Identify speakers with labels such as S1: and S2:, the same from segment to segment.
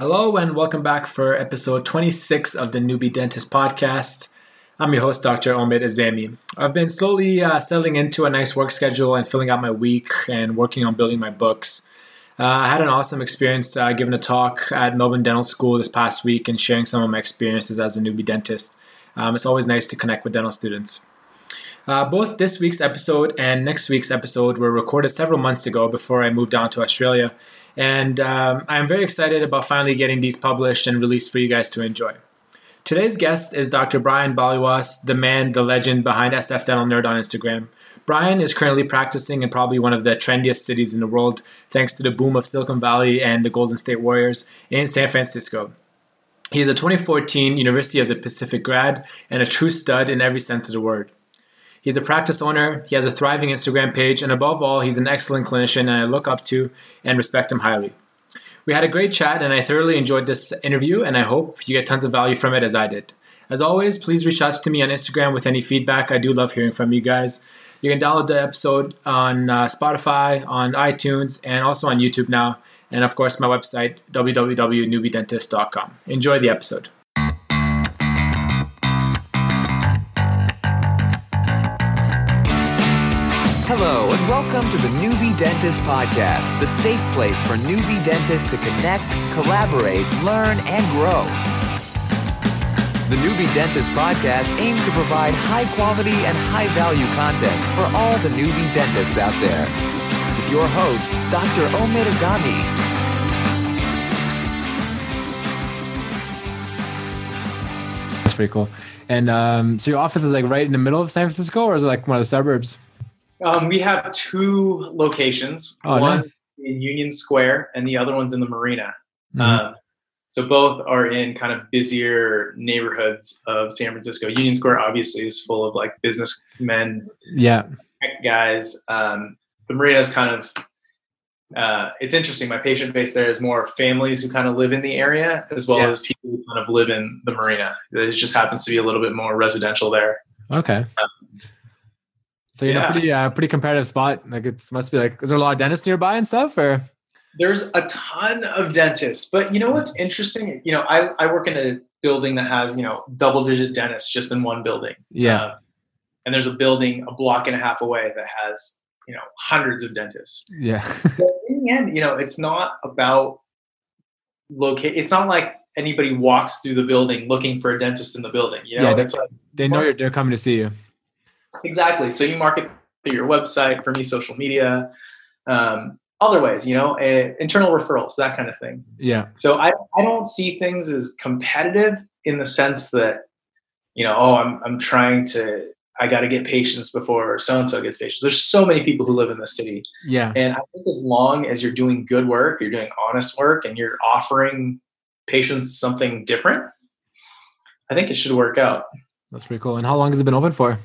S1: Hello, and welcome back for episode 26 of the Newbie Dentist podcast. I'm your host, Dr. Omid Azami. I've been slowly uh, settling into a nice work schedule and filling out my week and working on building my books. Uh, I had an awesome experience uh, giving a talk at Melbourne Dental School this past week and sharing some of my experiences as a newbie dentist. Um, it's always nice to connect with dental students. Uh, both this week's episode and next week's episode were recorded several months ago before I moved down to Australia, and um, I'm very excited about finally getting these published and released for you guys to enjoy. Today's guest is Dr. Brian Baliwas, the man, the legend behind SF Dental Nerd on Instagram. Brian is currently practicing in probably one of the trendiest cities in the world, thanks to the boom of Silicon Valley and the Golden State Warriors in San Francisco. He is a 2014 University of the Pacific grad and a true stud in every sense of the word. He's a practice owner, he has a thriving Instagram page, and above all, he's an excellent clinician and I look up to and respect him highly. We had a great chat, and I thoroughly enjoyed this interview, and I hope you get tons of value from it as I did. As always, please reach out to me on Instagram with any feedback. I do love hearing from you guys. You can download the episode on uh, Spotify, on iTunes, and also on YouTube now. And of course, my website, www.newbiedentist.com. Enjoy the episode.
S2: Welcome to the Newbie Dentist Podcast, the safe place for newbie dentists to connect, collaborate, learn, and grow. The Newbie Dentist Podcast aims to provide high quality and high value content for all the newbie dentists out there. With your host, Dr. Omid Azami.
S1: That's pretty cool. And um, so your office is like right in the middle of San Francisco, or is it like one of the suburbs?
S3: Um, we have two locations.
S1: Oh,
S3: one
S1: nice.
S3: in Union Square, and the other one's in the Marina.
S1: Mhm.
S3: Um, so both are in kind of busier neighborhoods of San Francisco. Union Square obviously is full of like businessmen,
S1: Yeah.
S3: tech guys. Um, the Marina is kind of uh, it's interesting. My patient base there is more families who kind of live in the area, as well
S1: Yeah.
S3: as people who kind of live in the Marina. It just happens to be a little bit more residential there.
S1: Okay. So you're in a
S3: Yeah.
S1: pretty uh, pretty competitive spot. Like it must be like, is there a lot of dentists nearby and stuff, or?
S3: There's a ton of dentists, but you know what's interesting? You know, I, I work in a building that has, you know, double digit dentists just in one building.
S1: Yeah.
S3: Uh, and there's a building a block and a half away that has, you know, hundreds of dentists.
S1: Yeah.
S3: But in the end, you know, it's not about locate. It's not like anybody walks through the building looking for a dentist in the building. You know,
S1: Yeah,
S3: it's like,
S1: they know you're, they're coming to see you.
S3: Exactly. So you market through your website, for me, social media, um, other ways, you know, uh, internal referrals, that kind of thing.
S1: Yeah.
S3: So I, I don't see things as competitive in the sense that, you know, oh, I'm, I'm trying to, I got to get patients before so and so gets patients. There's so many people who live in the city.
S1: Yeah.
S3: And I think as long as you're doing good work, you're doing honest work, and you're offering patients something different, I think it should work out.
S1: That's pretty cool. And how long has it been open for?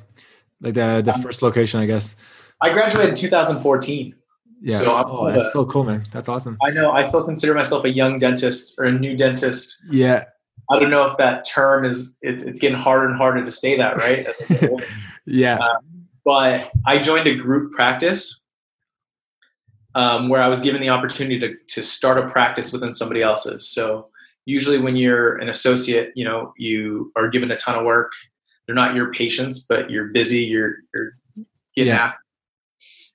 S1: Like the the um, first location, I guess.
S3: I graduated in 2014.
S1: Yeah.
S3: So
S1: oh,
S3: of
S1: that's
S3: the-
S1: so cool, man. That's awesome.
S3: I know I still consider myself a young dentist or a new dentist.
S1: Yeah.
S3: I don't know if that term is it's, it's getting harder and harder to say that, right? As I get older.
S1: Yeah.
S3: Uh, but I joined a group practice um, where I was given the opportunity to to start a practice within somebody else's. So usually when you're an associate, you know, you are given a ton of work. They're not your patients, but you're busy. You're you're getting
S1: Yeah.
S3: after.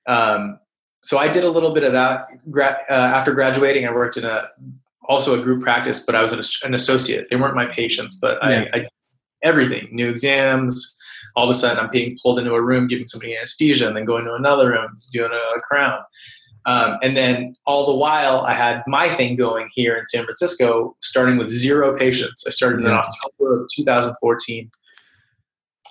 S3: Um, so I did a little bit of that gra- uh, after graduating. I worked in a also a group practice, but I was an, an associate. They weren't my patients, but
S1: Yeah.
S3: I, I everything, new exams. All of a sudden, I'm being pulled into a room, giving somebody anesthesia, and then going to another room, doing a, a crown. Um, and then all the while, I had my thing going here in San Francisco, starting with zero patients. I started in October of 2014.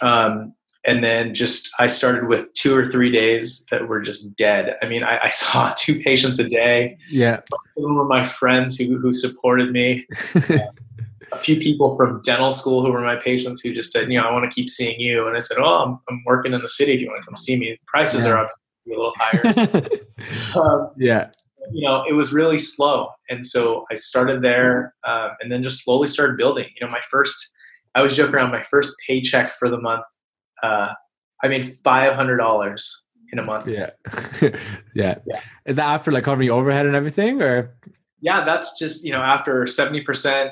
S3: Um, and then just I started with two or three days that were just dead. I mean, I, I saw two patients a day.
S1: Yeah.
S3: Some were my friends who who supported me. a few people from dental school who were my patients who just said, you know, I want to keep seeing you. And I said, oh, I'm, I'm working in the city. If you want to come see me, prices
S1: Yeah.
S3: are obviously a little higher. um,
S1: yeah.
S3: you know, it was really slow. And so I started there um, and then just slowly started building. You know, my first, I always joke around, my first paycheck for the month, uh, I made $500 in a month.
S1: Yeah. yeah.
S3: Yeah.
S1: Is that after like covering overhead and everything or
S3: yeah, that's just you know after seventy percent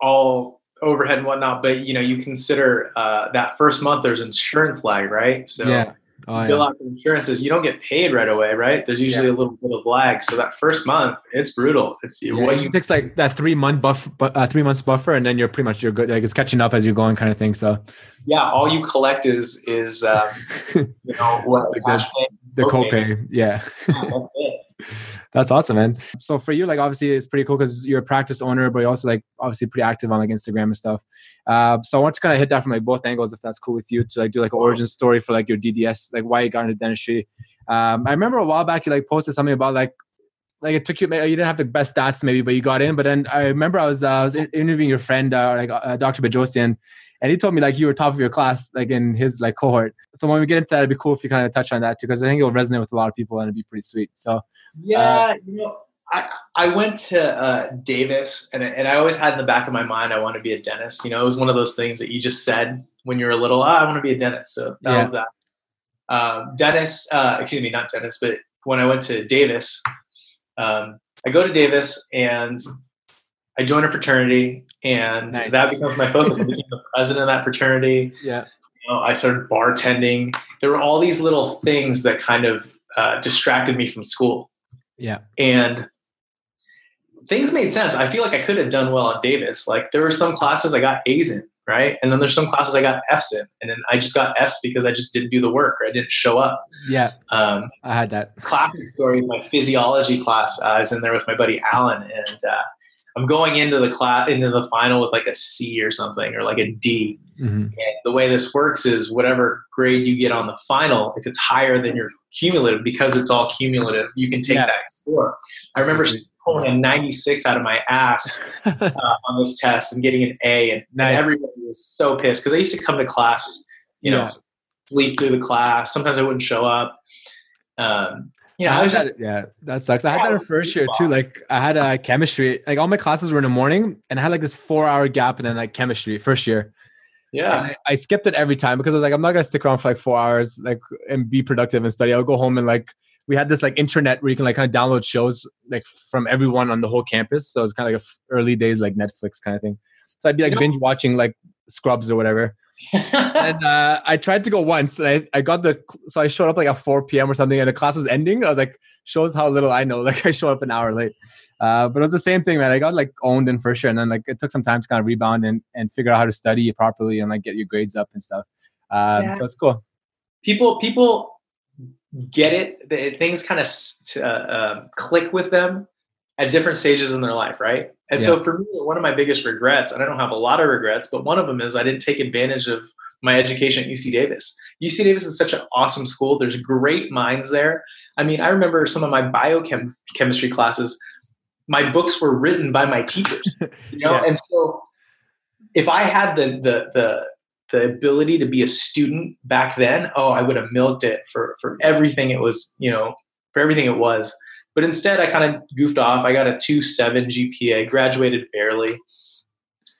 S3: all overhead and whatnot. But you know you consider uh, that first month there's insurance lag, right? So
S1: yeah. Oh,
S3: yeah. bill out insurances, you don't get paid right away, right? There's usually yeah. a little bit of lag. So that first month, it's brutal. It's
S1: yeah, what you takes like that three month buff, uh, three months buffer, and then you're pretty much you're good. Like it's catching up as you're going, kind of thing. So
S3: yeah, all you collect is is um, you know what
S1: the, the copay. Yeah,
S3: yeah that's.
S1: That's awesome, man. So for you, like obviously it's pretty cool because you're a practice owner, but you're also like obviously pretty active on like Instagram and stuff. Uh, so I want to kind of hit that from like both angles, if that's cool with you, to like do like an origin story for like your DDS, like why you got into dentistry. Um, I remember a while back you like posted something about like like it took you you didn't have the best stats maybe but you got in but then i remember i was uh, i was interviewing your friend uh, like uh, dr Bedrosian and he told me like you were top of your class like in his like cohort so when we get into that it'd be cool if you kind of touch on that too because i think it'll resonate with a lot of people and it'd be pretty sweet so
S3: yeah uh, you know I, I went to uh, Davis and, and I always had in the back of my mind I want to be a dentist. You know, it was one of those things that you just said when you were a little. Oh, I want to be a dentist. So that yeah. was that. Um, Dennis, uh, excuse me, not Dennis, but when I went to Davis, um, I go to Davis and I join a fraternity, and nice. that becomes my focus. I became the president of that fraternity.
S1: Yeah.
S3: You know, I started bartending. There were all these little things that kind of uh, distracted me from school.
S1: Yeah.
S3: And things made sense. I feel like I could have done well at Davis. Like there were some classes I got A's in, right? And then there's some classes I got F's in, and then I just got F's because I just didn't do the work or I didn't show up.
S1: Yeah,
S3: um,
S1: I had that
S3: classic story. My physiology class, uh, I was in there with my buddy Alan, and uh, I'm going into the class into the final with like a C or something or like a D. Mm-hmm. And the way this works is whatever grade you get on the final, if it's higher than your cumulative, because it's all cumulative, you can take yeah. that score. I remember pulling a 96 out of my ass uh, on this test and getting an A, and, nice. everybody was so pissed because I used to come to class, you yeah. know, sleep through the class. Sometimes I wouldn't show up. Um, yeah, I, I was just
S1: that, yeah, that sucks. I had that in first year too. Like I had a uh, chemistry. Like all my classes were in the morning, and I had like this four hour gap, and then like chemistry first year.
S3: Yeah,
S1: I, I, skipped it every time because I was like, I'm not gonna stick around for like four hours, like and be productive and study. I'll go home and like we had this like internet where you can like kind of download shows like from everyone on the whole campus. So it's kind of like a early days like Netflix kind of thing. So I'd be like you binge watching like Scrubs or whatever. And uh, I tried to go once, and I, I got the so I showed up like at 4 p.m. or something, and the class was ending. I was like, shows how little I know. Like I showed up an hour late, uh, but it was the same thing, man. I got like owned in first year, and then like it took some time to kind of rebound and and figure out how to study properly and like get your grades up and stuff. Um, yeah. So it's cool.
S3: People people get it. Things kind of uh, uh, click with them at different stages in their life, right? And yeah. so for me, one of my biggest regrets, and I don't have a lot of regrets, but one of them is I didn't take advantage of my education at UC Davis. UC Davis is such an awesome school. There's great minds there. I mean, I remember some of my biochemistry classes, my books were written by my teachers, you know? yeah. And so if I had the, the, the, the ability to be a student back then, oh, I would have milked it for, for everything it was, you know, for everything it was. But instead, I kind of goofed off. I got a 2.7 GPA, graduated barely.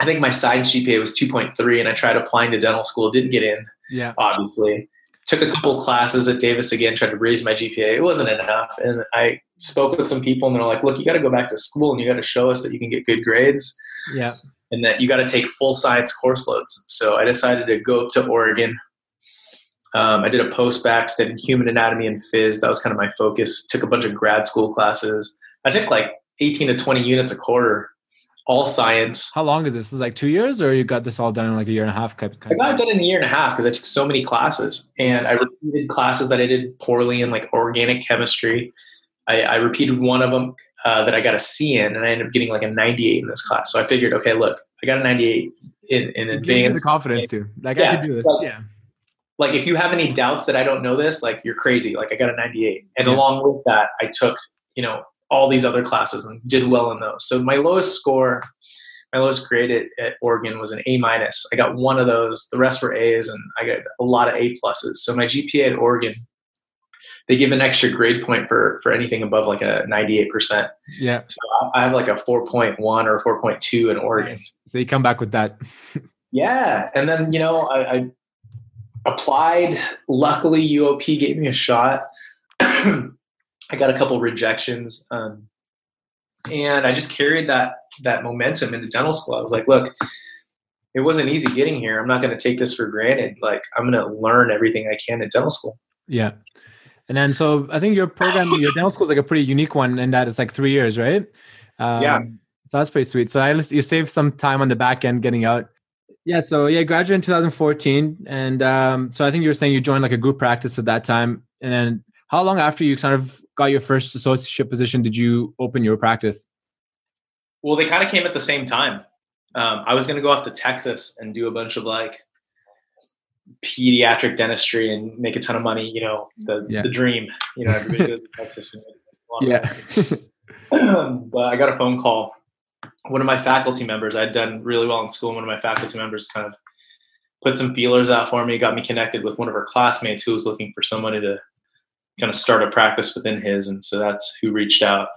S3: I think my science GPA was 2.3, and I tried applying to dental school, didn't get in.
S1: Yeah.
S3: Obviously. Took a couple classes at Davis again, tried to raise my GPA. It wasn't enough. And I spoke with some people, and they're like, look, you got to go back to school and you got to show us that you can get good grades.
S1: Yeah.
S3: And that you got to take full science course loads. So I decided to go up to Oregon um, I did a post bac studied human anatomy and phys. That was kind of my focus. Took a bunch of grad school classes. I took like 18 to 20 units a quarter, all science.
S1: How long is this? Is like two years, or you got this all done in like a year and a half?
S3: Kind of I got it done in a year and a half because I took so many classes, and I repeated classes that I did poorly in, like organic chemistry. I, I repeated one of them uh, that I got a C in, and I ended up getting like a 98 in this class. So I figured, okay, look, I got a 98 in, in advance.
S1: the confidence too. Like yeah, I could do this. Like, yeah
S3: like if you have any doubts that I don't know this, like you're crazy. Like I got a 98. And yeah. along with that, I took, you know, all these other classes and did well in those. So my lowest score, my lowest grade at, at Oregon was an A minus. I got one of those. The rest were A's and I got a lot of A pluses. So my GPA at Oregon, they give an extra grade point for for anything above like a 98%.
S1: Yeah.
S3: So I have like a 4.1 or 4.2 in Oregon. Nice.
S1: So you come back with that.
S3: yeah. And then, you know, I, I applied. Luckily, UOP gave me a shot. I got a couple rejections. Um, and I just carried that that momentum into dental school. I was like, look, it wasn't easy getting here. I'm not going to take this for granted. Like I'm going to learn everything I can in dental school.
S1: Yeah. And then, so I think your program, your dental school is like a pretty unique one in that it's like three years, right?
S3: Um, yeah.
S1: So that's pretty sweet. So I you saved some time on the back end getting out. Yeah. So yeah, graduated in 2014, and um, so I think you were saying you joined like a group practice at that time. And then, how long after you kind of got your first associate position did you open your practice?
S3: Well, they kind of came at the same time. Um, I was going to go off to Texas and do a bunch of like pediatric dentistry and make a ton of money. You know, the yeah. the dream. You know, everybody goes to Texas. And
S1: yeah.
S3: but I got a phone call. One of my faculty members, I'd done really well in school. and One of my faculty members kind of put some feelers out for me, got me connected with one of her classmates who was looking for somebody to kind of start a practice within his. And so that's who reached out.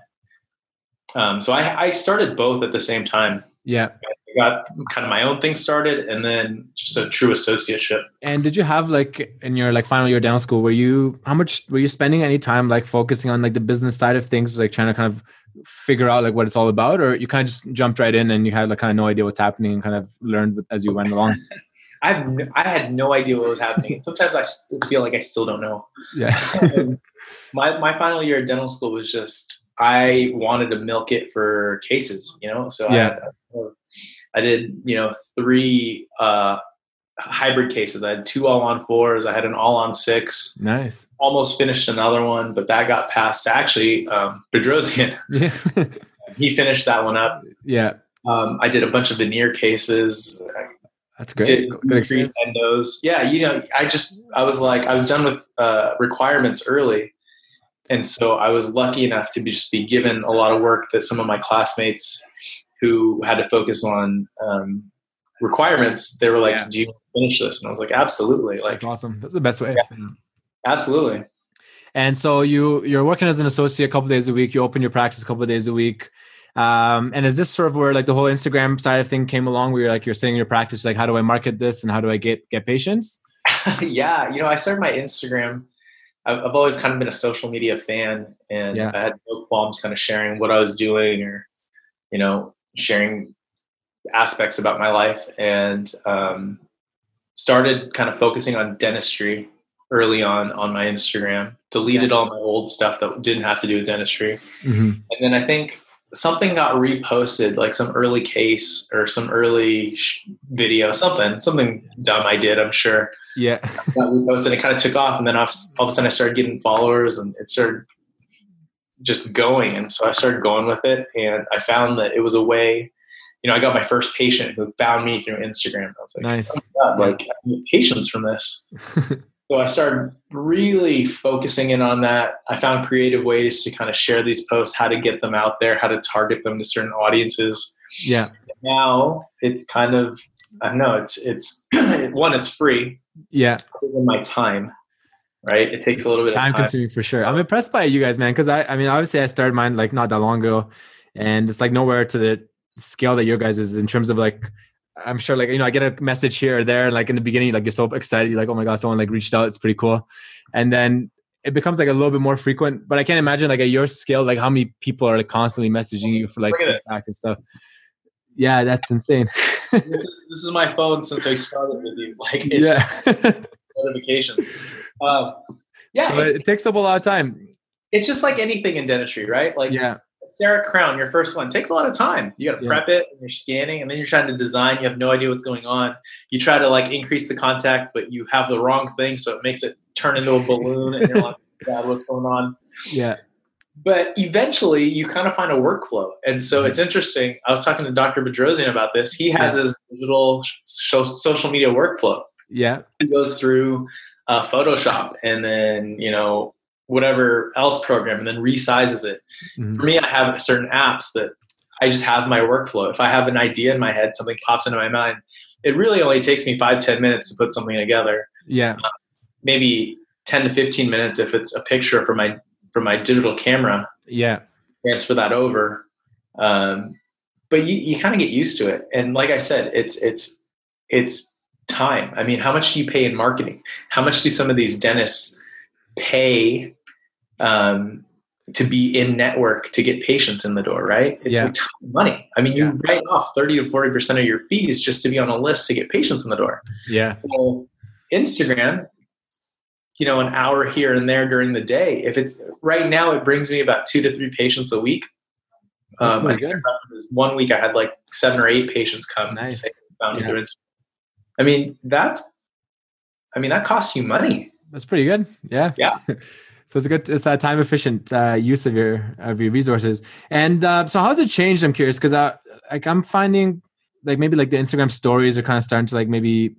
S3: Um, so I, I started both at the same time.
S1: Yeah
S3: got kind of my own thing started and then just a true associateship.
S1: And did you have like in your like final year down school, were you how much were you spending any time like focusing on like the business side of things, like trying to kind of figure out like what it's all about, or you kind of just jumped right in and you had like kind of no idea what's happening and kind of learned as you went along?
S3: I I had no idea what was happening. Sometimes I feel like I still don't know.
S1: Yeah.
S3: Um, my my final year at dental school was just I wanted to milk it for cases, you know. So
S1: yeah.
S3: I, I did, you know, three uh, hybrid cases. I had two all on fours. I had an all on six.
S1: Nice.
S3: Almost finished another one, but that got passed. Actually, um, Bedrosian. Yeah. he finished that one up.
S1: Yeah.
S3: Um, I did a bunch of veneer cases.
S1: That's great. Did
S3: Good experience. Endos. Yeah, you know, I just I was like I was done with uh, requirements early, and so I was lucky enough to be just be given a lot of work that some of my classmates who had to focus on um, requirements, they were like, yeah. "Do you finish this?" And I was like, "Absolutely!" Like,
S1: That's awesome. That's the best way.
S3: Yeah. Absolutely.
S1: And so you you're working as an associate a couple days a week. You open your practice a couple of days a week. Um, and is this sort of where like the whole Instagram side of thing came along? Where you're like you're saying your practice, like how do I market this and how do I get get patients?
S3: yeah, you know, I started my Instagram. I've, I've, always kind of been a social media fan, and yeah. I had no qualms kind of sharing what I was doing or you know sharing aspects about my life and um, started kind of focusing on dentistry early on on my Instagram. Deleted yeah. all my old stuff that didn't have to do with dentistry,
S1: mm-hmm.
S3: and then I think something got reposted, like some early case or some early sh- video, something, something dumb I did, I'm sure.
S1: Yeah.
S3: got reposted. It kind of took off, and then all of a sudden I started getting followers, and it started just going. And so I started going with it and I found that it was a way, you know, I got my first patient who found me through Instagram. I was like,
S1: nice. Oh
S3: God, like I need patients from this. so I started really focusing in on that. I found creative ways to kind of share these posts, how to get them out there, how to target them to certain audiences.
S1: Yeah.
S3: Now it's kind of, I don't know, it's, it's one, it's free.
S1: Yeah.
S3: In my time right? It takes a little bit
S1: time,
S3: time.
S1: consuming for sure. I'm impressed by you guys, man. Because I, I mean, obviously, I started mine like not that long ago, and it's like nowhere to the scale that your guys is in terms of like. I'm sure, like you know, I get a message here or there. Like in the beginning, like you're so excited, you're like, "Oh my god, someone like reached out." It's pretty cool, and then it becomes like a little bit more frequent. But I can't imagine like at your scale, like how many people are like constantly messaging you for like feedback and stuff. Yeah, that's insane.
S3: this, is, this, is, my phone since I started with you. Like, it's yeah. notifications. Um, yeah,
S1: so it takes up a lot of time.
S3: It's just like anything in dentistry, right? Like
S1: yeah.
S3: CEREC Crown, your first one, takes a lot of time. You got to yeah. prep it, and you're scanning, and then you're trying to design. You have no idea what's going on. You try to like increase the contact, but you have the wrong thing, so it makes it turn into a balloon, and you're like, "God, what's going on?"
S1: Yeah.
S3: But eventually, you kind of find a workflow, and so it's interesting. I was talking to Dr. Bedrosian about this. He has yeah. his little social media workflow.
S1: Yeah.
S3: He goes through uh, Photoshop and then you know whatever else program and then resizes it. Mm-hmm. For me, I have certain apps that I just have my workflow. If I have an idea in my head, something pops into my mind. It really only takes me five ten minutes to put something together.
S1: Yeah, uh,
S3: maybe ten to fifteen minutes if it's a picture from my from my digital camera.
S1: Yeah,
S3: transfer that over. Um, but you, you kind of get used to it, and like I said, it's it's it's time. I mean, how much do you pay in marketing? How much do some of these dentists pay um, to be in network to get patients in the door, right? It's
S1: Yeah.
S3: a ton of money. I mean, you
S1: Yeah.
S3: write off 30 to 40% of your fees just to be on a list to get patients in the door.
S1: Yeah.
S3: Well, Instagram, you know, an hour here and there during the day. If it's right now, it brings me about two to three patients a week.
S1: That's
S3: Um, I
S1: good.
S3: I remember this one week I had like seven or eight patients come.
S1: Nice.
S3: Say, found
S1: Yeah.
S3: through Instagram. I mean, that's, I mean, that costs you money.
S1: That's pretty good. Yeah.
S3: Yeah.
S1: so it's a good, it's a time efficient uh, use of your of your resources. And uh, so, how's it changed? I'm curious because I like I'm finding like maybe like the Instagram stories are kind of starting to like maybe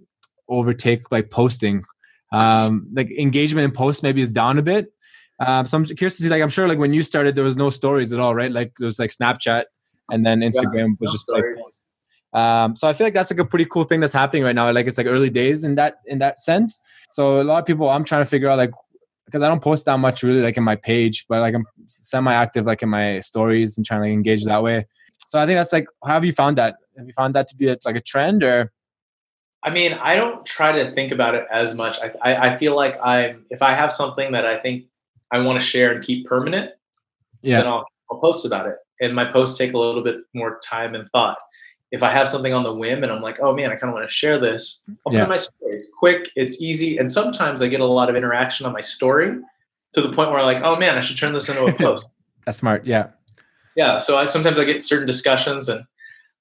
S1: overtake like posting. Um, like engagement in posts maybe is down a bit. Um, so I'm curious to see like I'm sure like when you started there was no stories at all, right? Like there was like Snapchat and then Instagram was
S3: no
S1: just like posts. Um, so I feel like that's like a pretty cool thing that's happening right now. Like it's like early days in that in that sense. So a lot of people I'm trying to figure out like because I don't post that much really like in my page, but like I'm semi-active like in my stories and trying to engage that way. So I think that's like how have you found that? Have you found that to be a, like a trend or
S3: I mean, I don't try to think about it as much. I, I, I feel like I'm, if I have something that I think I want to share and keep permanent, then
S1: yeah
S3: I'll, I'll post about it. And my posts take a little bit more time and thought. If I have something on the whim and I'm like, oh man, I kind of want to share this, I'll
S1: Yeah.
S3: in my story. It's quick, it's easy, and sometimes I get a lot of interaction on my story to the point where I'm like, oh man, I should turn this into a post.
S1: that's smart. Yeah.
S3: yeah so i sometimes i get certain discussions and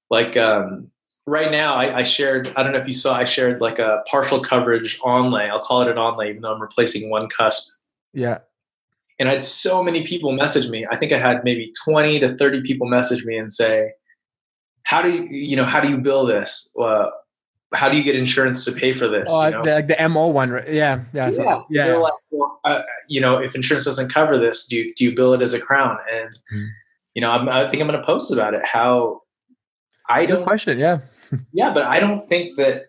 S3: like um, right now I, I shared i don't know if you saw i shared like a partial coverage onlay i'll call it an onlay even though i'm replacing one cusp
S1: Yeah.
S3: and i had so many people message me i think i had maybe 20 to 30 people message me and say how do you you know how do you bill this uh, how do you get insurance to pay for this
S1: Oh,
S3: you know?
S1: the, like the MO one, right? Yeah. Yeah.
S3: yeah,
S1: yeah.
S3: Like, well, uh, you know, if insurance doesn't cover this, do you, do you bill it as a crown? And
S1: Mhm.
S3: you know, I'm, I think I'm going to post about it. How I
S1: Good
S3: don't,
S1: question. Yeah.
S3: yeah, but I don't think that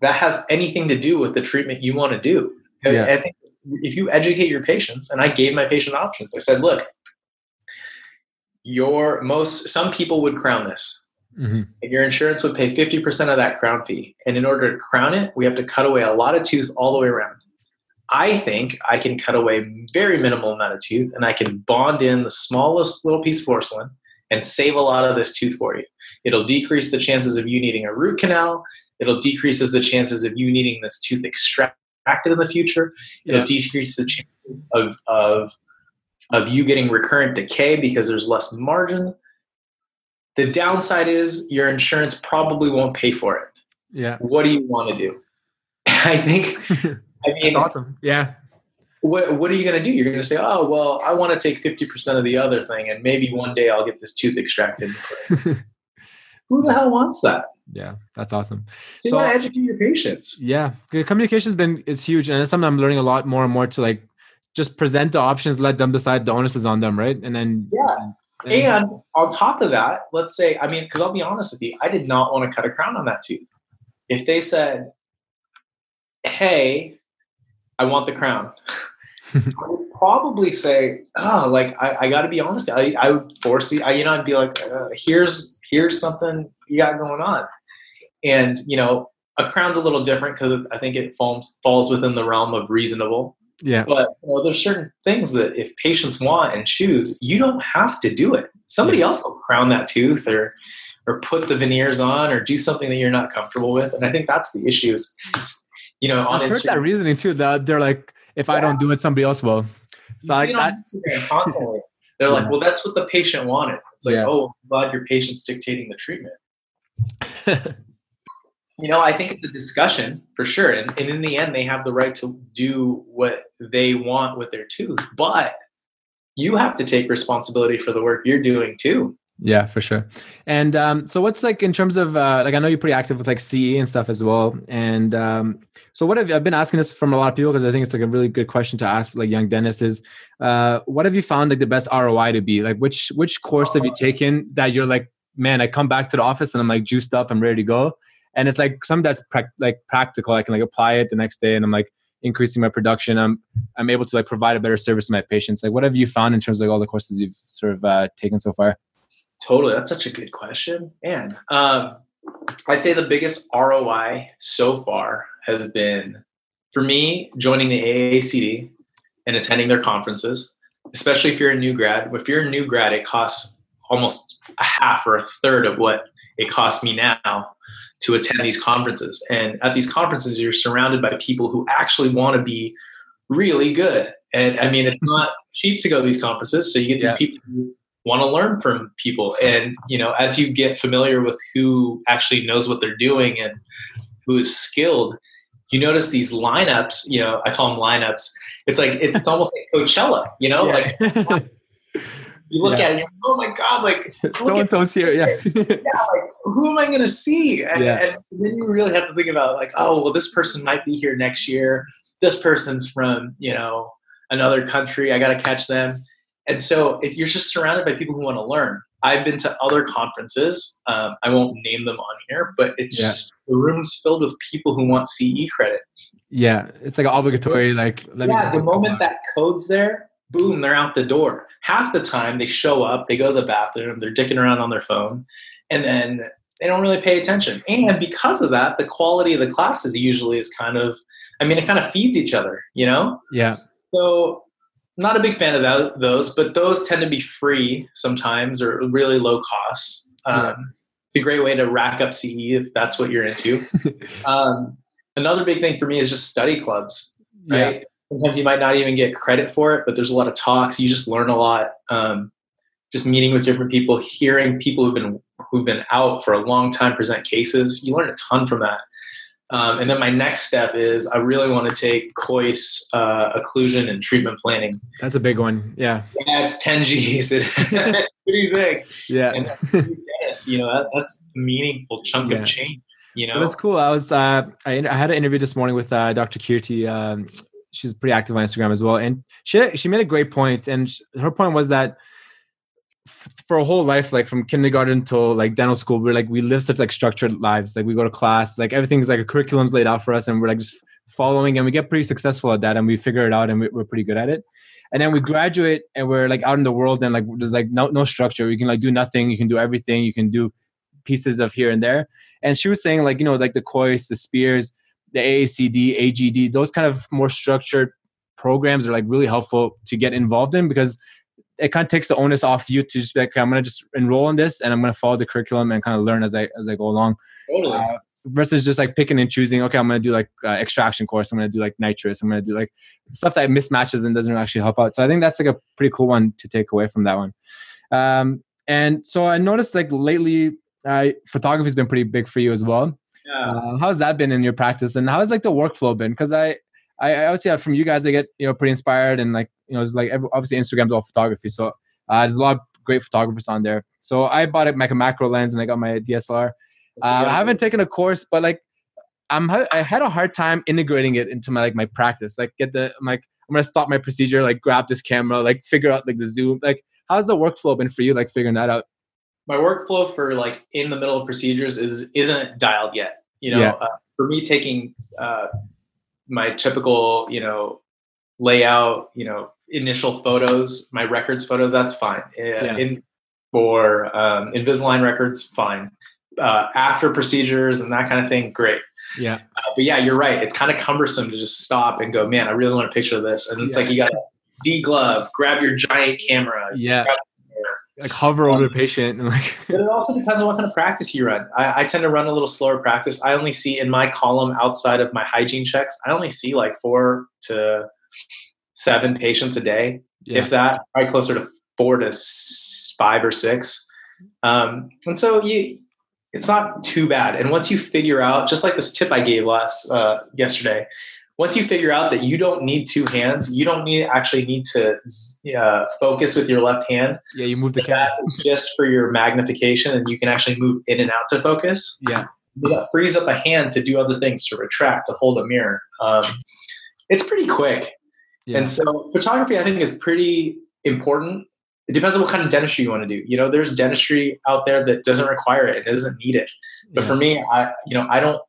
S3: that has anything to do with the treatment you want to do. I-
S1: Yeah.
S3: I think if you educate your patients, and I gave my patient options, I said, look, your most some people would crown this.
S1: Mhm.
S3: And your insurance would pay 50% of that crown fee. And in order to crown it, we have to cut away a lot of tooth all the way around. I think I can cut away very minimal amount of tooth and I can bond in the smallest little piece of porcelain and save a lot of this tooth for you. It'll decrease the chances of you needing a root canal. It'll decreases the chances of you needing this tooth extracted in the future. It'll
S1: Yeah.
S3: decrease the chances of, of, of you getting recurrent decay because there's less margin. The downside is your insurance probably won't pay for it.
S1: Yeah.
S3: What do you want to do? I think, I mean,
S1: That's awesome. Yeah.
S3: what, what are you going to do? You're going to say, oh, well, I want to take 50% of the other thing, and maybe one day I'll get this tooth extracted. Who the hell wants that?
S1: Yeah. That's awesome.
S3: So
S1: So-
S3: want educate your patients.
S1: Yeah, the communication has been is huge, and it's something I'm learning a lot more and more to like just present the options, let them decide. The onus is on them, right? And then
S3: Yeah.
S1: And-
S3: And on top of that, let's say, I mean, because I'll be honest with you, I did not want to cut a crown on that tooth. If they said, hey, I want the crown, I would probably say, oh, like, I, I got to be honest. I, I would force the, I, you know, I'd be like, uh, here's, here's something you got going on. And, you know, a crown's a little different because I think it falls, falls within the realm of reasonable.
S1: Yeah,
S3: But you know, there's certain things that if patients want and choose, you don't have to do it. Somebody else will crown that tooth or or put the veneers on or do something that you're not comfortable with. And I think that's the issue is, you know, on
S1: I've heard that reasoning too. That they're like, if I don't do it, somebody else will. So
S3: You
S1: like
S3: see it
S1: that,
S3: on Instagram constantly. They're
S1: Yeah.
S3: like, well, that's what the patient wanted. It's like,
S1: Yeah.
S3: oh, I'm glad your patient's dictating the treatment. you know, I think it's a discussion for sure. And, and in the end, they have the right to do what they want with their tooth. But you have to take responsibility for the work you're doing too.
S1: yeah, for sure. And um, so what's like in terms of uh, like I know you're pretty active with like CE and stuff as well. And um, so what have I've been asking this from a lot of people because I think it's like a really good question to ask like young dentists is uh, what have you found like the best ROI to be? Like which which course have you taken that you're like, man, I come back to the office and I'm like juiced up, I'm ready to go. And it's like something that's prac- like practical. I can like apply it the next day and I'm like increasing my production. I'm I'm able to like provide a better service to my patients. Like what have you found in terms of like all the courses you've sort of uh, taken so far?
S3: Totally. That's such a good question. And um, I'd say the biggest ROI so far has been for me joining the AACD and attending their conferences. especially if you're a new grad. If you're a new grad, it costs almost a half or a third of what it costs me now to attend these conferences. And at these conferences, you're surrounded by people who actually want to be really good. And I mean, it's not cheap to go to these conferences. So you get these
S1: Yeah.
S3: people who want to learn from people. And, you know, as you get familiar with who actually knows what they're doing and who is skilled, you notice these lineups, you know, I call them lineups. It's like, it's, it's almost like Coachella, you know, like you look
S1: Yeah.
S3: at it and you're, like, oh my God, like,
S1: so and so's here. Yeah.
S3: who am I going to see? And,
S1: Yeah.
S3: and then you really have to think about like, oh, well, this person might be here next year. This person's from you know another country. I got to catch them. And so if you're just surrounded by people who want to learn. I've been to other conferences. Um, I won't name them on here, but it's
S1: Yeah.
S3: just the room's filled with people who want CE credit.
S1: yeah. It's like obligatory. Like, let
S3: yeah, the moment that code's there, boom, they're out the door. Half the time they show up, they go to the bathroom, they're dicking around on their phone, and then they don't really pay attention. And because of that, the quality of the classes usually is kind of, I mean, it kind of feeds each other, you know?
S1: Yeah.
S3: So, not a big fan of that, those, but those tend to be free sometimes or really low costs. Um,
S1: Yeah.
S3: It's a great way to rack up CE if that's what you're into. um, another big thing for me is just study clubs
S1: Yeah.
S3: Sometimes you might not even get credit for it, but there's a lot of talks. You just learn a lot. Um, just meeting with different people, hearing people who've been who've been out for a long time present cases. You learn a ton from that. Um, and then my next step is I really want to take Kois uh, occlusion and treatment planning.
S1: That's a big one. Yeah.
S3: Yeah, it's 10 G's. do you?
S1: Yeah.
S3: And yes, you know that, that's a meaningful chunk
S1: Yeah.
S3: of change. You know,
S1: it's cool. I was uh, I, I had an interview this morning with uh, Dr. Kirti. Um, she's pretty active on Instagram as well, and she she made a great point. And sh- her point was that f- for a whole life, like from kindergarten till like dental school, we're like we live such like structured lives. Like we go to class, like everything's like a curriculum's laid out for us, and we're like just following, and we get pretty successful at that, and we figure it out, and we, we're pretty good at it. And then we graduate, and we're like out in the world, and like there's like no no structure. You can like do nothing. You can do everything. You can do pieces of here and there. And she was saying like, you know, like the Kois, the SPEARS, the AACD, AGD, those kind of more structured programs are like really helpful to get involved in because it kind of takes the onus off you to just be like, okay, I'm going to just enroll in this and I'm going to follow the curriculum and kind of learn as I, as I go along
S3: totally.
S1: uh, versus just like picking and choosing. Okay, I'm going to do like uh, extraction course. I'm going to do like nitrous. I'm going to do like stuff that mismatches and doesn't actually help out. So I think that's like a pretty cool one to take away from that one. Um, and so I noticed like lately, uh, photography has been pretty big for you as well.
S3: Yeah.
S1: Uh, how's that been in your practice, and how's like the workflow been? Because I, I obviously uh, from you guys, I get you know pretty inspired, and like you know, it's like every, obviously Instagram's all photography, so uh, there's a lot of great photographers on there. So I bought it like a macro lens, and I got my DSLR. Uh, I haven't taken a course, but like I'm I had a hard time integrating it into my like my practice. Like get the I'm like I'm gonna stop my procedure, like grab this camera, like figure out like the zoom. Like how's the workflow been for you? Like figuring that out.
S3: My workflow for like in the middle of procedures is isn't dialed yet. You know,
S1: Yeah.
S3: uh, for me taking uh, my typical you know layout, you know, initial photos, my records photos, that's fine. Uh,
S1: Yeah.
S3: In for um, Invisalign records, fine. Uh, after procedures and that kind of thing, great.
S1: Yeah,
S3: Uh, but yeah, you're right. It's kind of cumbersome to just stop and go, man, I really want a picture of this. And it's
S1: Yeah.
S3: like you got to de-glove, grab your giant camera,
S1: yeah. Like hover over the patient and like
S3: But it also depends on what kind of practice you run. I, I tend to run a little slower practice. I only see in my column outside of my hygiene checks, I only see like four to seven patients a day,
S1: yeah.
S3: if that, probably closer to four to five or six. Um, and so you, it's not too bad. And once you figure out, just like this tip I gave last uh, yesterday, once you figure out that you don't need two hands, you don't need actually need to uh, focus with your left hand.
S1: Yeah, you move the camera.
S3: just for your magnification and you can actually move in and out to focus.
S1: Yeah,
S3: that frees up a hand to do other things to retract to hold a mirror. Um, it's pretty quick.
S1: Yeah.
S3: and so photography i think is pretty important. It depends on what kind of dentistry you want to do. You know there's dentistry out there that doesn't require it it doesn't need it. But
S1: yeah.
S3: for me i you know i don't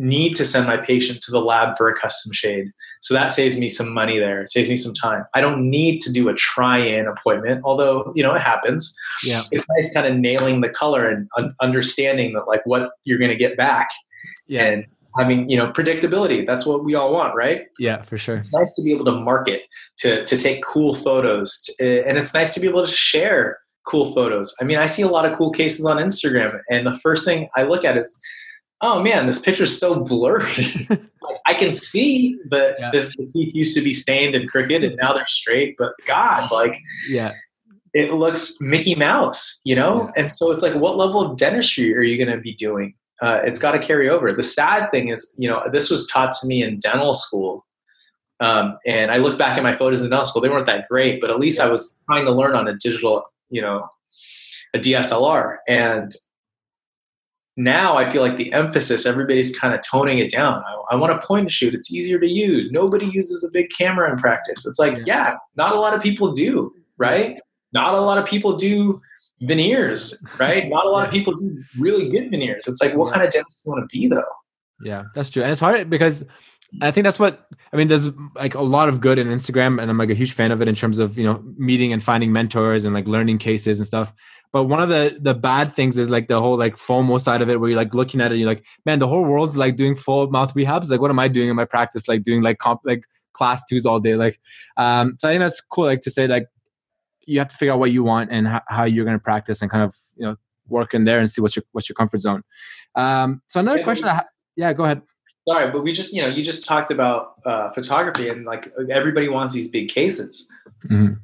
S3: need to send my patient to the lab for a custom shade. So that saves me some money there. It saves me some time. I don't need to do a try-in appointment although you know it happens.
S1: Yeah,
S3: it's nice kind of nailing the color and un- understanding that like what you're going to get back
S1: yeah.
S3: and having you know predictability. That's what we all want right?
S1: Yeah for sure.
S3: It's nice to be able to market to to take cool photos to, eh, and it's nice to be able to share cool photos. I mean i see a lot of cool cases on instagram and the first thing i look at is oh man this picture's so blurry i can see but yeah. this the teeth used to be stained and crooked and now they're straight but god like
S1: yeah
S3: it looks mickey mouse you know yeah. and so it's like what level of dentistry are you going to be doing uh, it's got to carry over. The sad thing is, you know, this was taught to me in dental school. Um, and I look back at my photos in dental school, they weren't that great, but at least I was trying to learn on a digital, you know, a DSLR. And now I feel like the emphasis, everybody's kind of toning it down. I, I want to point and shoot. It's easier to use. Nobody uses a big camera in practice. It's like, yeah, not a lot of people do, right? Not a lot of people do veneers, right? Not a lot of people do really good veneers. It's like, what kind of dentist do you want to be, though?
S1: Yeah, that's true, and it's hard because I think that's what I mean. There's like a lot of good in Instagram, and I'm like a huge fan of it in terms of you know meeting and finding mentors and like learning cases and stuff. But one of the the bad things is like the whole like FOMO side of it, where you're like looking at it, you're like, man, the whole world's like doing full mouth rehabs. Like, what am I doing in my practice? Like doing like comp like class twos all day. Like, um, so I think that's cool. Like to say like you have to figure out what you want and h- how you're going to practice and kind of you know work in there and see what's your what's your comfort zone. Um, so another yeah, question, ha- yeah, go ahead.
S3: Sorry, but we just you know you just talked about uh, photography and like everybody wants these big cases. Mm-hmm.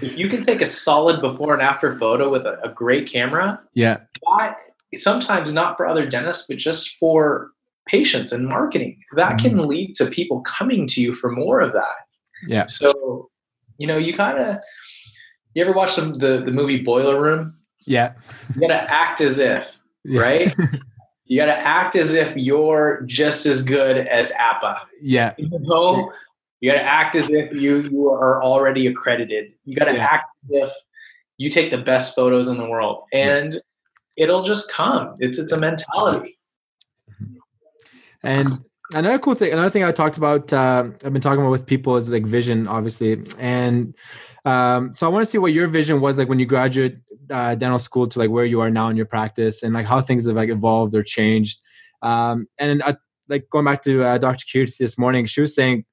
S3: If you can take a solid before and after photo with a, a great camera,
S1: yeah,
S3: that, sometimes not for other dentists, but just for patients and marketing, that mm-hmm. can lead to people coming to you for more of that.
S1: Yeah.
S3: So you know, you kind of you ever watch the, the, the movie Boiler Room?
S1: Yeah.
S3: You gotta act as if, yeah. right? you gotta act as if you're just as good as Appa.
S1: Yeah.
S3: You know, you gotta act as if you you are already accredited. You gotta yeah. act as if you take the best photos in the world, and yeah. it'll just come. It's it's a mentality.
S1: And another cool thing another thing i talked about uh, i've been talking about with people is like vision obviously and um, so i want to see what your vision was like when you graduate uh, dental school to like where you are now in your practice and like how things have like evolved or changed um, and uh, like going back to uh, dr Kirti this morning she was saying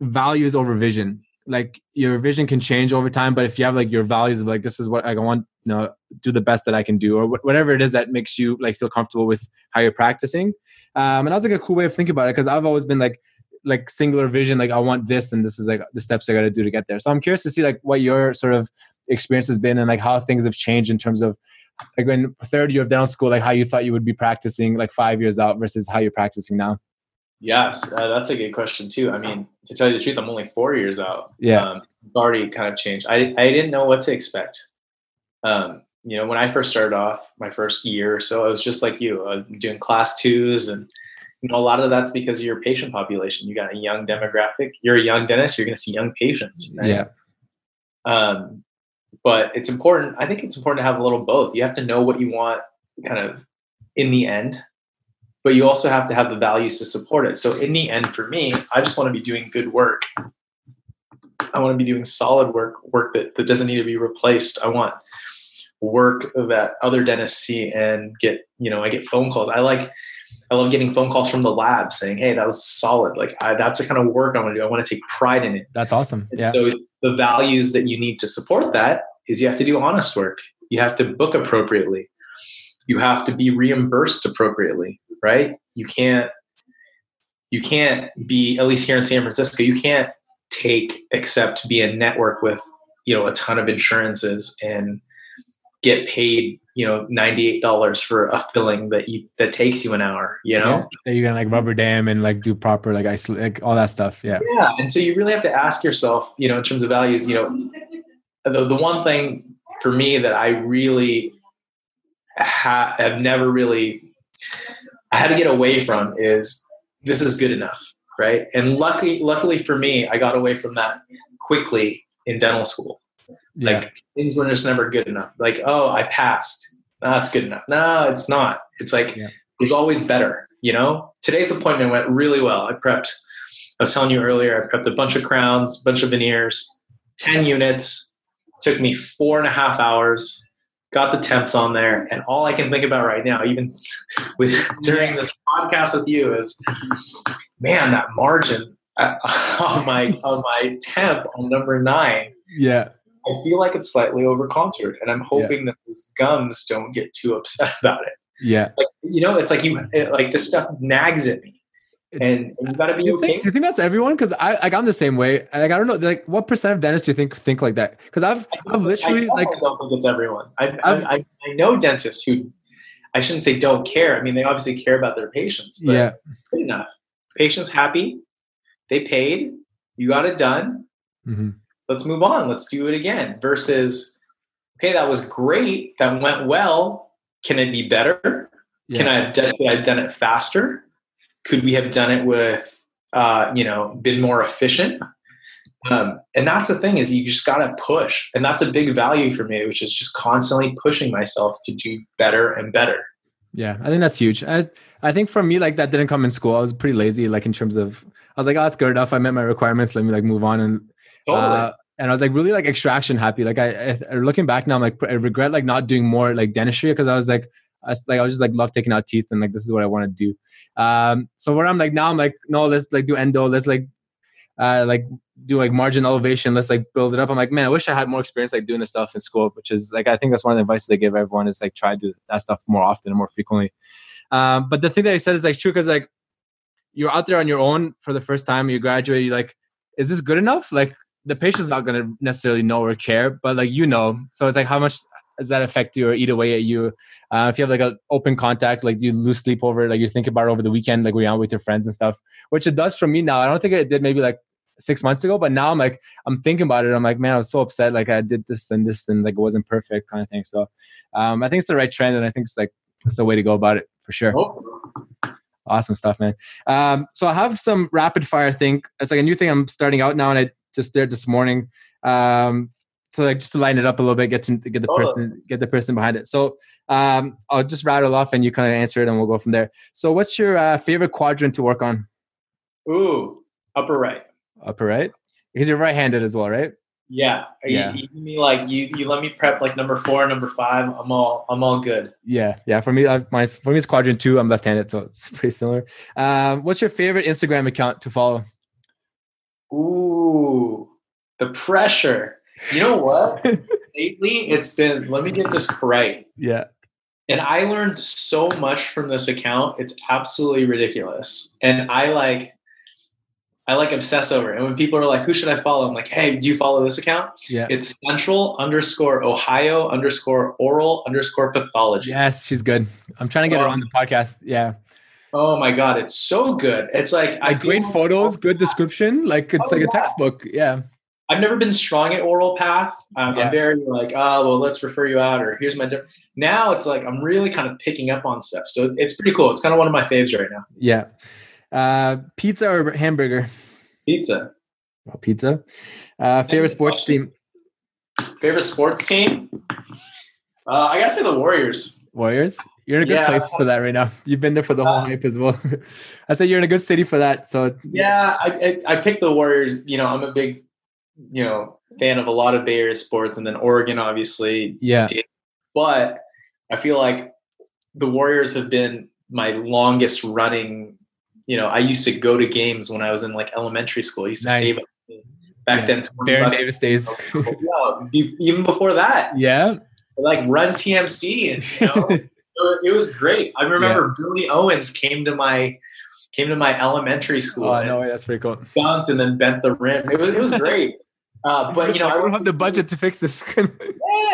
S1: values over vision like your vision can change over time but if you have like your values of like this is what i want you know do the best that i can do or whatever it is that makes you like feel comfortable with how you're practicing um, and that was like a cool way of thinking about it because I've always been like like singular vision, like I want this and this is like the steps I got to do to get there. So I'm curious to see like what your sort of experience has been and like how things have changed in terms of like when third year of dental school, like how you thought you would be practicing like five years out versus how you're practicing now.
S3: Yes, uh, that's a good question too. I mean, to tell you the truth, I'm only four years out.
S1: Yeah, um,
S3: it's already kind of changed. I I didn't know what to expect. Um, you know, when I first started off, my first year or so, I was just like you, uh, doing class twos, and you know, a lot of that's because of your patient population. You got a young demographic. You're a young dentist. You're going to see young patients.
S1: Right? Yeah.
S3: Um, but it's important. I think it's important to have a little both. You have to know what you want, kind of, in the end, but you also have to have the values to support it. So in the end, for me, I just want to be doing good work. I want to be doing solid work, work that, that doesn't need to be replaced. I want work that other dentists see and get you know i get phone calls. I like i love getting phone calls from the lab saying hey that was solid. Like I, that's the kind of work i want to do. I want to take pride in it.
S1: That's awesome. Yeah.
S3: so the values that you need to support that is you have to do honest work. You have to book appropriately. You have to be reimbursed appropriately right? You can't you can't be at least here in san francisco you can't take except be a network with you know a ton of insurances and get paid you know $98 for a filling that you that takes you an hour you know?
S1: Yeah. you're gonna like rubber dam and like do proper like ice like all that stuff yeah.
S3: Yeah and so you really have to ask yourself you know in terms of values you know the, the one thing for me that i really ha- have never really had to get away from is this is good enough right and luckily luckily for me i got away from that quickly in dental school yeah. Like things were just never good enough. Like, oh, I passed. That's good enough. No, it's not. It's like yeah. there's always better. You know, today's appointment went really well. I prepped. I was telling you earlier. I prepped a bunch of crowns, a bunch of veneers, ten units. Took me four and a half hours. Got the temps on there, and all I can think about right now, even with during this podcast with you, is man, that margin uh, on my on my temp on number nine.
S1: Yeah.
S3: I feel like it's slightly over contoured, and I'm hoping yeah. that those gums don't get too upset about it.
S1: Yeah,
S3: like, you know, it's like you it, like this stuff nags at me, and, and, you got to be
S1: do
S3: okay.
S1: Think, do you think that's everyone? Because I like I'm the same way. Like I don't know, like what percent of dentists do you think think like that? Because I've I have literally
S3: I
S1: like
S3: I don't think it's everyone. I, I I know dentists who I shouldn't say don't care. I mean, they obviously care about their patients. But
S1: yeah,
S3: good enough. Patients happy. They paid. You got it done.
S1: Mm-hmm.
S3: Let's move on. Let's do it again. Versus, okay, that was great. That went well. Can it be better? Yeah. Can I have done, could I have done it faster? Could we have done it with, uh, you know, been more efficient? Um, and that's the thing is you just got to push. And that's a big value for me, which is just constantly pushing myself to do better and better.
S1: Yeah, I think that's huge. I I think for me, like that didn't come in school. I was pretty lazy, like in terms of I was like, oh, that's good enough. I met my requirements. Let me like move on and totally. uh, and I was like really like extraction happy. Like I, I, looking back now, I'm like I regret like not doing more like dentistry because I was like I was, like I was just like love taking out teeth and like this is what I want to do. Um, so where I'm like now I'm like no, let's like do endo. Let's like uh like do like margin elevation. Let's like build it up. I'm like man, I wish I had more experience like doing this stuff in school. Which is like I think that's one of the advice they give everyone is like try to do that stuff more often and more frequently. Um, but the thing that I said is like true because like you're out there on your own for the first time, you graduate, you're like, is this good enough? Like the patient's not gonna necessarily know or care, but like you know. So it's like how much does that affect you or eat away at you? Uh, if you have like an open contact, like do you lose sleep over it, like you think about it over the weekend, like we're out with your friends and stuff, which it does for me now. I don't think it did maybe like six months ago, but now I'm like I'm thinking about it. I'm like, man, I was so upset. Like I did this and this and like it wasn't perfect kind of thing. So um, I think it's the right trend, and I think it's like it's the way to go about it for sure. Oh. Awesome stuff, man. Um, so I have some rapid fire thing. It's like a new thing I'm starting out now, and I just did this morning. Um, so like just to line it up a little bit, get to get the person, get the person behind it. So um, I'll just rattle off, and you kind of answer it, and we'll go from there. So what's your uh, favorite quadrant to work on?
S3: Ooh, upper right.
S1: Upper right, because you're right-handed as well, right?
S3: Yeah. yeah. You, you, like you you let me prep like number four, number five. I'm all I'm all good.
S1: Yeah, yeah. For me, I, my for me it's quadrant two. I'm left-handed, so it's pretty similar. Um, what's your favorite Instagram account to follow?
S3: Ooh, the pressure. You know what? Lately, it's been. Let me get this right.
S1: Yeah.
S3: And I learned so much from this account. It's absolutely ridiculous. And I like I like obsess over it. And when people are like, who should I follow? I'm like, hey, do you follow this account?
S1: Yeah.
S3: It's central underscore Ohio underscore oral underscore pathology.
S1: Yes, she's good. I'm trying to get um, her on the podcast. Yeah.
S3: Oh my God. It's so good. It's like,
S1: like I great photos, good description. Like it's oh, like a textbook. Yeah.
S3: I've never been strong at oral path. Um, yeah. I'm very like, oh, well, let's refer you out, or here's my. Di-. Now it's like I'm really kind of picking up on stuff, so it's pretty cool. It's kind of one of my faves right now.
S1: Yeah, uh, pizza or hamburger?
S3: Pizza.
S1: Well, pizza. Uh, favorite sports team?
S3: Favorite sports team? Uh, I gotta say the Warriors.
S1: Warriors. You're in a good yeah. place for that right now. You've been there for the whole uh, hype as well. I said you're in a good city for that. So
S3: yeah, I, I, I picked the Warriors. You know, I'm a big, you know, fan of a lot of Bay Area sports, and then Oregon, obviously.
S1: Yeah.
S3: Did. But I feel like the Warriors have been my longest running you know, I used to go to games when I was in like elementary school. I used to nice. save back yeah. then.
S1: Baron Davis days.
S3: yeah, even before that.
S1: Yeah.
S3: Like run TMC and you know, it was great. I remember yeah. Billy Owens came to my came to my elementary school.
S1: Oh no, that's pretty cool.
S3: Dunked and then bent the rim. It was it was great. Uh, but you know,
S1: I don't have the budget to fix this.
S3: yeah,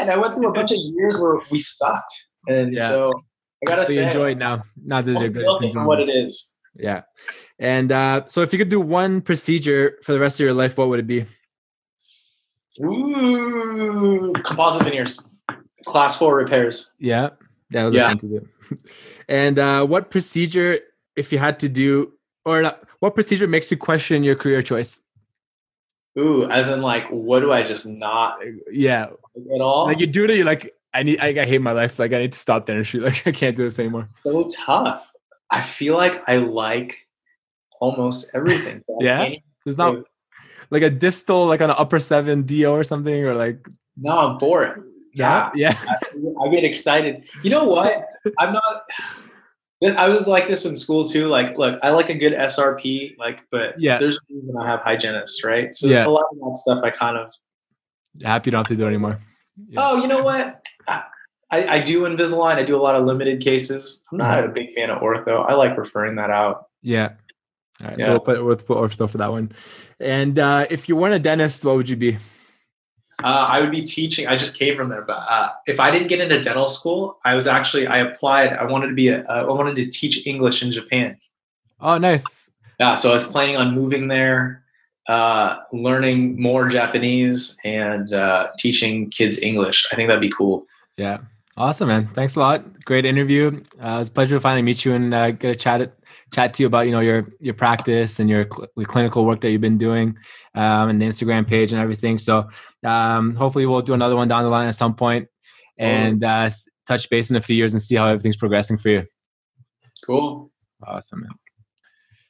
S3: and I went through a bunch of years where we sucked, and yeah. so I gotta say,
S1: enjoy it now. Now that they're good,
S3: for what it is.
S1: Yeah. And uh, so if you could do one procedure for the rest of your life, what would it be?
S3: Ooh, composite veneers, class four repairs.
S1: Yeah, that was yeah. fun to do. and uh, what procedure, if you had to do, or not, what procedure makes you question your career choice?
S3: Ooh, as in like, what do I just not?
S1: Yeah,
S3: at all.
S1: Like you do it, you're like, I need, I, I hate my life. Like I need to stop dentistry. Like I can't do this anymore.
S3: So tough. I feel like I like almost everything.
S1: yeah, there's not like a distal, like an upper seven do or something, or like.
S3: No, I'm bored. Yeah,
S1: yeah.
S3: I, I get excited. You know what? I'm not. I was like this in school too. Like, look, I like a good SRP, like, but
S1: Yeah.
S3: there's a reason I have hygienists, right? So
S1: Yeah.
S3: a lot of that stuff I kind of
S1: Happy you don't have to do anymore. Yeah.
S3: Oh, you know what? I, I do Invisalign. I do a lot of limited cases. I'm not
S1: Mm-hmm.
S3: a big fan of ortho. I like referring that out.
S1: Yeah. All right.
S3: Yeah.
S1: So we'll put, we'll put ortho for that one. And uh, if you weren't a dentist, what would you be?
S3: Uh, I would be teaching. I just came from there, but uh, if I didn't get into dental school, I was actually I applied. I wanted to be a. Uh, I wanted to teach English in Japan.
S1: Oh, nice.
S3: Yeah, so I was planning on moving there, uh, learning more Japanese, and uh, teaching kids English. I think that'd be cool.
S1: Yeah. Awesome, man. Thanks a lot. Great interview. Uh, it was a pleasure to finally meet you and uh, get a chat chat to you about you know your your practice and your cl- clinical work that you've been doing um, and the Instagram page and everything. So um, hopefully we'll do another one down the line at some point and uh, touch base in a few years and see how everything's progressing for you.
S3: Cool.
S1: Awesome, man.